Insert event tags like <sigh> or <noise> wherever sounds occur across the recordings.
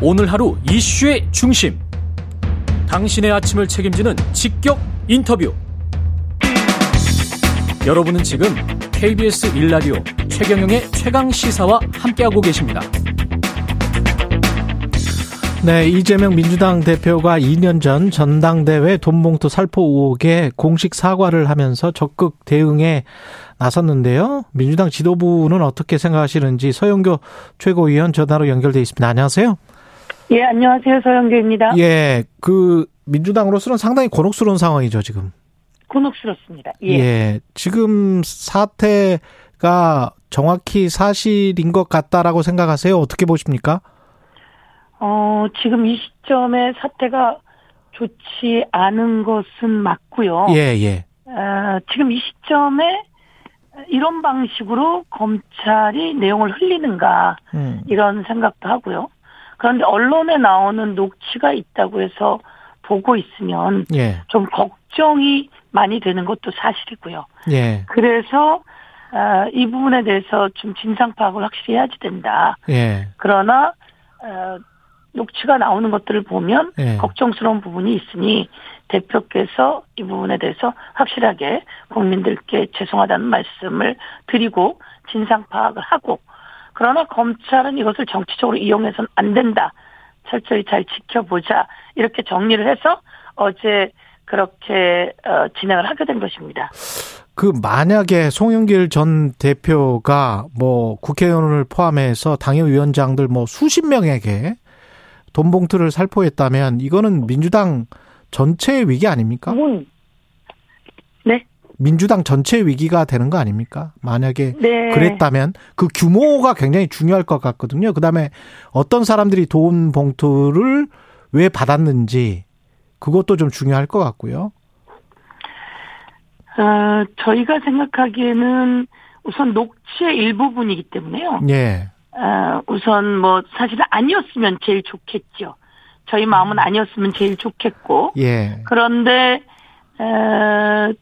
오늘 하루 이슈의 중심. 당신의 아침을 책임지는 직격 인터뷰. 여러분은 지금 KBS 일라디오 최경영의 최강 시사와 함께하고 계십니다. 네, 이재명 민주당 대표가 2년 전 전당대회 돈봉투 살포 의혹에 공식 사과를 하면서 적극 대응에 나섰는데요. 민주당 지도부는 어떻게 생각하시는지 서영교 최고위원 전화로 연결돼 있습니다. 안녕하세요. 예, 안녕하세요. 서영교입니다. 예, 그 민주당으로서는 상당히 곤혹스러운 상황이죠, 지금. 곤혹스럽습니다. 예. 예. 지금 사태가 정확히 사실인 것 같다라고 생각하세요? 어떻게 보십니까? 어, 지금 이 시점에 사태가 좋지 않은 것은 맞고요. 예, 예. 어, 지금 이 시점에 이런 방식으로 검찰이 내용을 흘리는가 음. 이런 생각도 하고요. 그런데 언론에 나오는 녹취가 있다고 해서 보고 있으면 예. 좀 걱정이 많이 되는 것도 사실이고요. 예. 그래서 어, 이 부분에 대해서 좀 진상 파악을 확실히 해야지 된다. 예. 그러나 어, 녹취가 나오는 것들을 보면 예. 걱정스러운 부분이 있으니 대표께서 이 부분에 대해서 확실하게 국민들께 죄송하다는 말씀을 드리고 진상 파악을 하고 그러나 검찰은 이것을 정치적으로 이용해서는 안 된다. 철저히 잘 지켜보자. 이렇게 정리를 해서 어제 그렇게 어, 진행을 하게 된 것입니다. 그 만약에 송영길 전 대표가 뭐 국회의원을 포함해서 당협위원장들 뭐 수십 명에게 돈 봉투를 살포했다면 이거는 민주당 전체의 위기 아닙니까? 문. 네. 민주당 전체 위기가 되는 거 아닙니까? 만약에 네. 그랬다면 그 규모가 굉장히 중요할 것 같거든요. 그다음에 어떤 사람들이 돈 봉투를 왜 받았는지 그것도 좀 중요할 것 같고요. 어, 저희가 생각하기에는 우선 녹취의 일부분이기 때문에요. 예. 어, 우선 뭐 사실 아니었으면 제일 좋겠죠. 저희 마음은 아니었으면 제일 좋겠고 예. 그런데 어,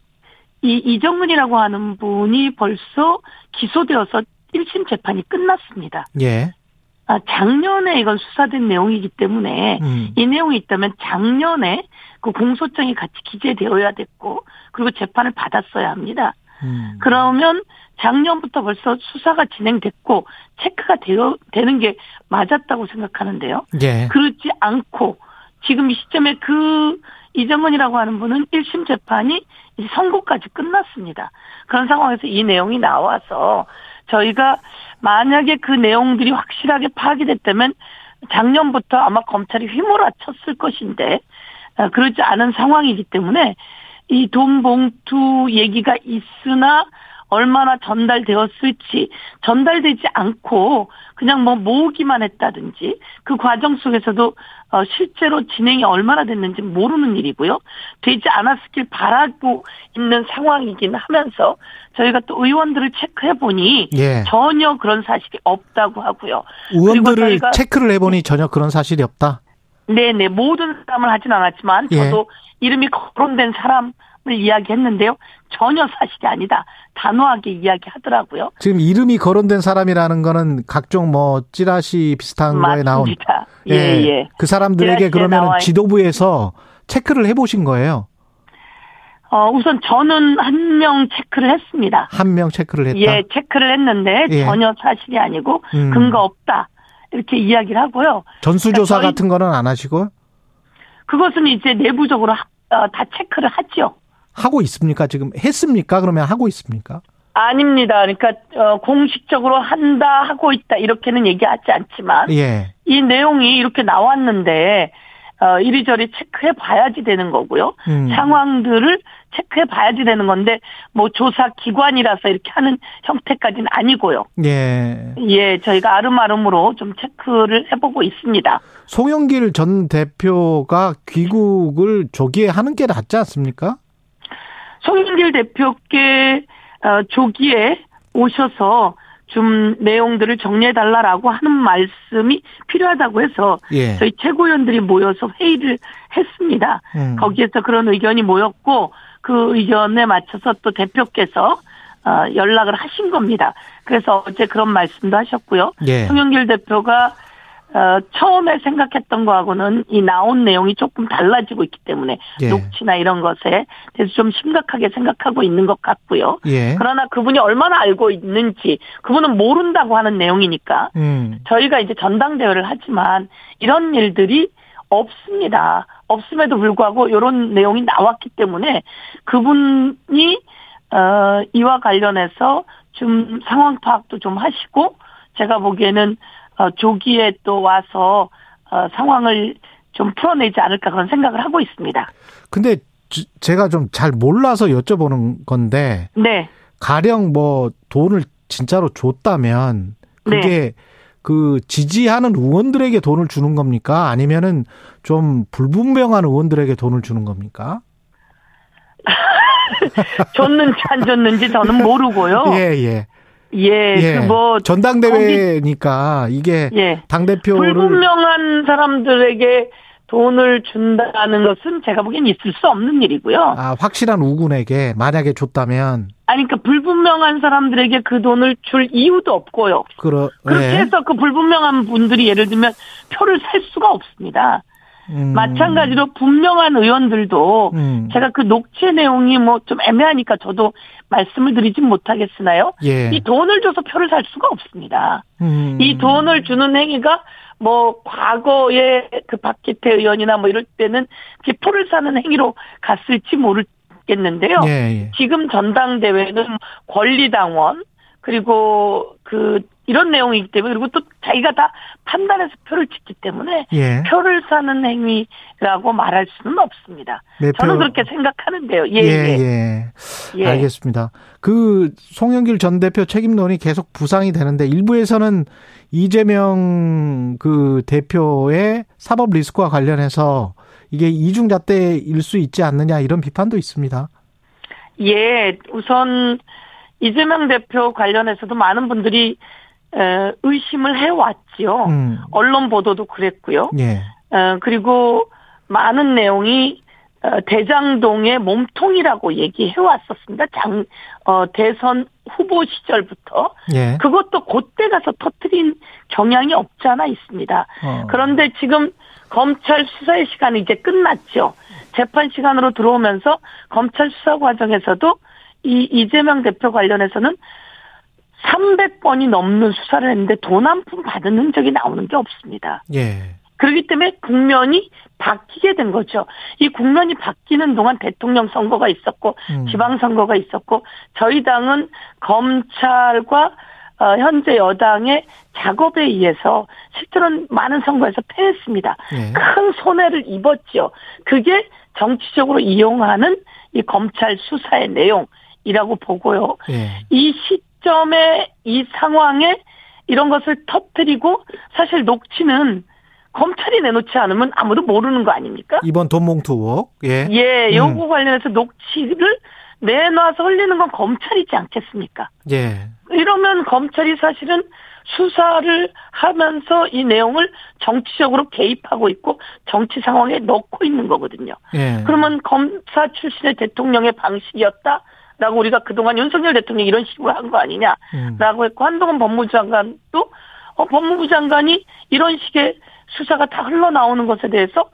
이 이정근이라고 하는 분이 벌써 기소되어서 1심 재판이 끝났습니다. 예. 아, 작년에 이건 수사된 내용이기 때문에 음. 이 내용이 있다면 작년에 그 공소장이 같이 기재되어야 됐고 그리고 재판을 받았어야 합니다. 음. 그러면 작년부터 벌써 수사가 진행됐고 체크가 되어 되는 게 맞았다고 생각하는데요. 예. 그렇지 않고 지금 이 시점에 그 이정은이라고 하는 분은 1심 재판이 이제 선고까지 끝났습니다. 그런 상황에서 이 내용이 나와서 저희가 만약에 그 내용들이 확실하게 파악이 됐다면 작년부터 아마 검찰이 휘몰아쳤을 것인데 어, 그렇지 않은 상황이기 때문에 이 돈 봉투 얘기가 있으나 얼마나 전달되었을지 전달되지 않고 그냥 뭐 모으기만 했다든지 그 과정 속에서도 어 실제로 진행이 얼마나 됐는지 모르는 일이고요. 되지 않았길 바라고 있는 상황이긴 하면서 저희가 또 의원들을 체크해 보니 예. 전혀 그런 사실이 없다고 하고요. 의원들을 체크를 해보니 전혀 그런 사실이 없다. 네네 모든 사람을 하진 않았지만 예. 저도 이름이 거론된 사람을 이야기했는데요. 전혀 사실이 아니다. 단호하게 이야기하더라고요. 지금 이름이 거론된 사람이라는 거는 각종 뭐 찌라시 비슷한 거에 나온 맞습니다. 예, 예. 그 사람들에게 그러면 지도부에서 체크를 해 보신 거예요. 어, 우선 저는 한 명 체크를 했습니다. 한 명 체크를 했다. 예, 체크를 했는데 예. 전혀 사실이 아니고 음. 근거 없다. 이렇게 이야기를 하고요. 전수조사 저희- 같은 거는 안 하시고 그것은 이제 내부적으로 하- 어, 다 체크를 하죠. 하고 있습니까? 지금 했습니까? 그러면 하고 있습니까? 아닙니다. 그러니까 어, 공식적으로 한다 하고 있다 이렇게는 얘기하지 않지만 예. 이 내용이 이렇게 나왔는데 어, 이리저리 체크해 봐야지 되는 거고요. 음. 상황들을 체크해 봐야지 되는 건데 뭐 조사 기관이라서 이렇게 하는 형태까지는 아니고요. 예. 예, 저희가 아름아름으로 좀 체크를 해보고 있습니다. 송영길 전 대표가 귀국을 조기에 하는 게 낫지 않습니까? 송영길 대표께 어, 조기에 오셔서 좀 내용들을 정리해달라라고 하는 말씀이 필요하다고 해서 예. 저희 최고위원들이 모여서 회의를 했습니다. 음. 거기에서 그런 의견이 모였고 그 의견에 맞춰서 또 대표께서 어, 연락을 하신 겁니다. 그래서 어제 그런 말씀도 하셨고요. 예. 송영길 대표가 어, 처음에 생각했던 거하고는 이 나온 내용이 조금 달라지고 있기 때문에 예. 녹취나 이런 것에 대해서 좀 심각하게 생각하고 있는 것 같고요. 예. 그러나 그분이 얼마나 알고 있는지 그분은 모른다고 하는 내용이니까 음. 저희가 이제 전당대회를 하지만 이런 일들이 없습니다. 없음에도 불구하고 이런 내용이 나왔기 때문에 그분이 어 이와 관련해서 좀 상황 파악도 좀 하시고 제가 보기에는 어 조기에 또 와서 어 상황을 좀 풀어내지 않을까 그런 생각을 하고 있습니다. 근데 지- 제가 좀 잘 몰라서 여쭤보는 건데 네. 가령 뭐 돈을 진짜로 줬다면 네. 그게 그 지지하는 의원들에게 돈을 주는 겁니까? 아니면은 좀 불분명한 의원들에게 돈을 주는 겁니까? <laughs> 줬는지 안 줬는지 저는 모르고요. <laughs> 예, 예. 예, 예. 그뭐 전당대회니까 이게 예. 당 대표를 불분명한 사람들에게 돈을 준다는 것은 제가 보기엔 있을 수 없는 일이고요. 아, 확실한 우군에게 만약에 줬다면 아니, 그러니까 불분명한 사람들에게 그 돈을 줄 이유도 없고요. 그러 그렇게 예. 해서 그 불분명한 분들이 예를 들면 표를 살 수가 없습니다. 음. 마찬가지로 분명한 의원들도 음. 제가 그 녹취 내용이 뭐 좀 애매하니까 저도 말씀을 드리진 못하겠으나요? 예. 이 돈을 줘서 표를 살 수가 없습니다. 음. 이 돈을 주는 행위가 뭐 과거에 그 박기태 의원이나 뭐 이럴 때는 표를 사는 행위로 갔을지 모르겠는데요. 예, 예. 지금 전당대회는 권리당원 그리고 그 이런 내용이기 때문에 그리고 또 자기가 다 판단해서 표를 찍기 때문에 예. 표를 사는 행위라고 말할 수는 없습니다. 몇 저는 표- 그렇게 생각하는데요. 예, 예, 예. 예. 예. 알겠습니다. 그 송영길 전 대표 책임론이 계속 부상이 되는데 일부에서는 이재명 그 대표의 사법 리스크와 관련해서 이게 이중잣대일 수 있지 않느냐 이런 비판도 있습니다. 예, 우선 이재명 대표 관련해서도 많은 분들이 에, 의심을 해왔지요. 음. 언론 보도도 그랬고요. 예. 어, 그리고 많은 내용이 어, 대장동의 몸통이라고 얘기해 왔었습니다. 장, 어, 대선 후보 시절부터. 예. 그것도 그때 가서 터트린 경향이 없지 않아 있습니다. 어. 그런데 지금 검찰 수사의 시간이 이제 끝났죠. 재판 시간으로 들어오면서 검찰 수사 과정에서도 이 이재명 대표 관련해서는 300번이 넘는 수사를 했는데 돈 한 푼 받은 흔적이 나오는 게 없습니다. 예. 그렇기 때문에 국면이 바뀌게 된 거죠. 이 국면이 바뀌는 동안 대통령 선거가 있었고 음. 지방 선거가 있었고 저희 당은 검찰과 어, 현재 여당의 작업에 의해서 실제로는 많은 선거에서 패했습니다. 예. 큰 손해를 입었죠. 그게 정치적으로 이용하는 이 검찰 수사의 내용이라고 보고요. 예. 이시 점에 이 상황에 이런 것을 터뜨리고 사실 녹취는 검찰이 내놓지 않으면 아무도 모르는 거 아닙니까? 이번 돈봉투 의혹. 예. 예, 음. 요거 관련해서 녹취를 내놔서 흘리는 건 검찰이지 않겠습니까? 예. 이러면 검찰이 사실은 수사를 하면서 이 내용을 정치적으로 개입하고 있고 정치 상황에 넣고 있는 거거든요. 예. 그러면 검사 출신의 대통령의 방식이었다 라고 우리가 그동안 윤석열 대통령이 이런 식으로 한 거 아니냐라고 음. 했고 한동훈 법무부 장관도 어, 법무부 장관이 이런 식의 수사가 다 흘러나오는 것에 대해서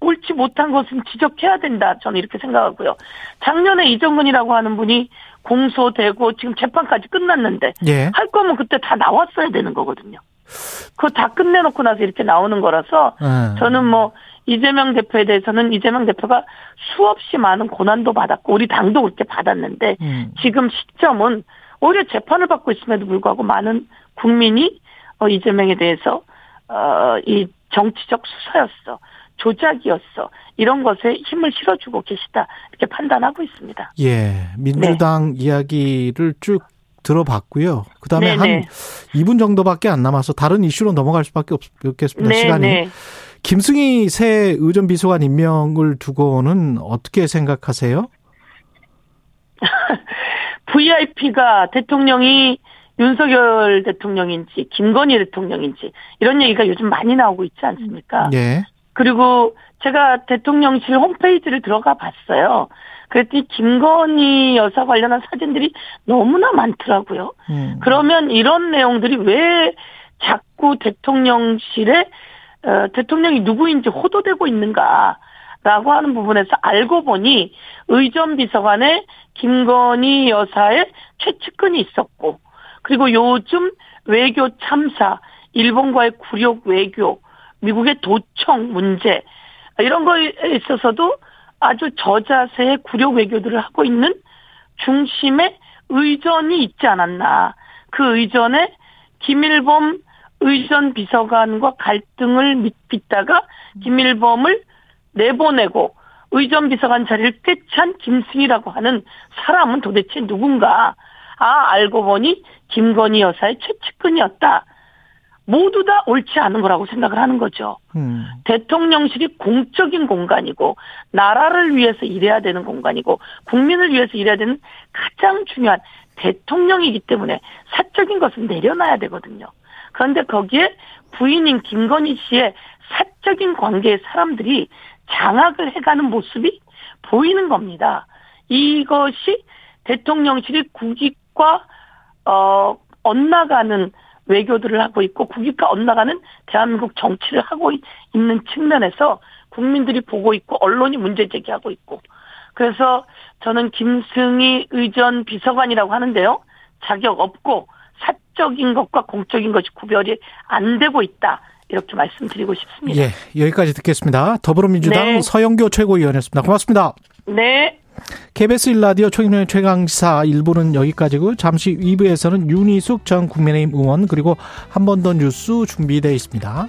옳지 못한 것은 지적해야 된다. 저는 이렇게 생각하고요. 작년에 이정근이라고 하는 분이 공소되고 지금 재판까지 끝났는데 예. 할 거면 그때 다 나왔어야 되는 거거든요. 그거 다 끝내놓고 나서 이렇게 나오는 거라서 예. 저는 뭐 이재명 대표에 대해서는 이재명 대표가 수없이 많은 고난도 받았고 우리 당도 그렇게 받았는데 음. 지금 시점은 오히려 재판을 받고 있음에도 불구하고 많은 국민이 어, 이재명에 대해서 어, 이 정치적 수사였어. 조작이었어. 이런 것에 힘을 실어주고 계시다. 이렇게 판단하고 있습니다. 예. 민주당 네. 이야기를 쭉 들어봤고요. 그 다음에 한 네네. 2분 정도밖에 안 남아서 다른 이슈로 넘어갈 수밖에 없, 없겠습니다. 시간이. 네. 김승희 새 의전 비서관 임명을 두고는 어떻게 생각하세요? <laughs> VIP가 대통령이 윤석열 대통령인지 김건희 대통령인지 이런 얘기가 요즘 많이 나오고 있지 않습니까? 예. 그리고 제가 대통령실 홈페이지를 들어가 봤어요. 그랬더니 김건희 여사 관련한 사진들이 너무나 많더라고요. 음. 그러면 이런 내용들이 왜 자꾸 대통령실에 어, 대통령이 누구인지 호도되고 있는가 라고 하는 부분에서 알고 보니 의전 비서관에 김건희 여사의 최측근이 있었고 그리고 요즘 외교 참사, 일본과의 굴욕 외교, 미국의 도청 문제 이런 거에 있어서도 아주 저자세의 굴욕 외교들을 하고 있는 중심에 의전이 있지 않았나. 그 의전에 김일범 의전 비서관과 갈등을 빚다가 김일범을 내보내고 의전 비서관 자리를 꿰찬 김승희라고 하는 사람은 도대체 누군가. 아, 알고 보니 김건희 여사의 최측근이었다. 모두 다 옳지 않은 거라고 생각을 하는 거죠. 음. 대통령실이 공적인 공간이고 나라를 위해서 일해야 되는 공간이고 국민을 위해서 일해야 되는 가장 중요한 대통령이기 때문에 사적인 것은 내려놔야 되거든요. 그런데 거기에 부인인 김건희 씨의 사적인 관계의 사람들이 장악을 해가는 모습이 보이는 겁니다. 이것이 대통령실이 국익과 어 엇나가는 외교들을 하고 있고 국익과 엇나가는 대한민국 정치를 하고 있는 측면에서 국민들이 보고 있고 언론이 문제 제기하고 있고 그래서 저는 김승희 의전 비서관이라고 하는데요. 자격 없고 사적인 것과 공적인 것이 구별이 안 되고 있다. 이렇게 말씀드리고 싶습니다. 예, 여기까지 듣겠습니다. 더불어민주당 네. 서영교 최고위원이었습니다. 고맙습니다. 네. KBS 1라디오 최경련의 최강시사 1부는 여기까지고 잠시 2부에서는 윤희숙 전 국민의힘 의원 그리고 한 번 더 뉴스 준비되어 있습니다.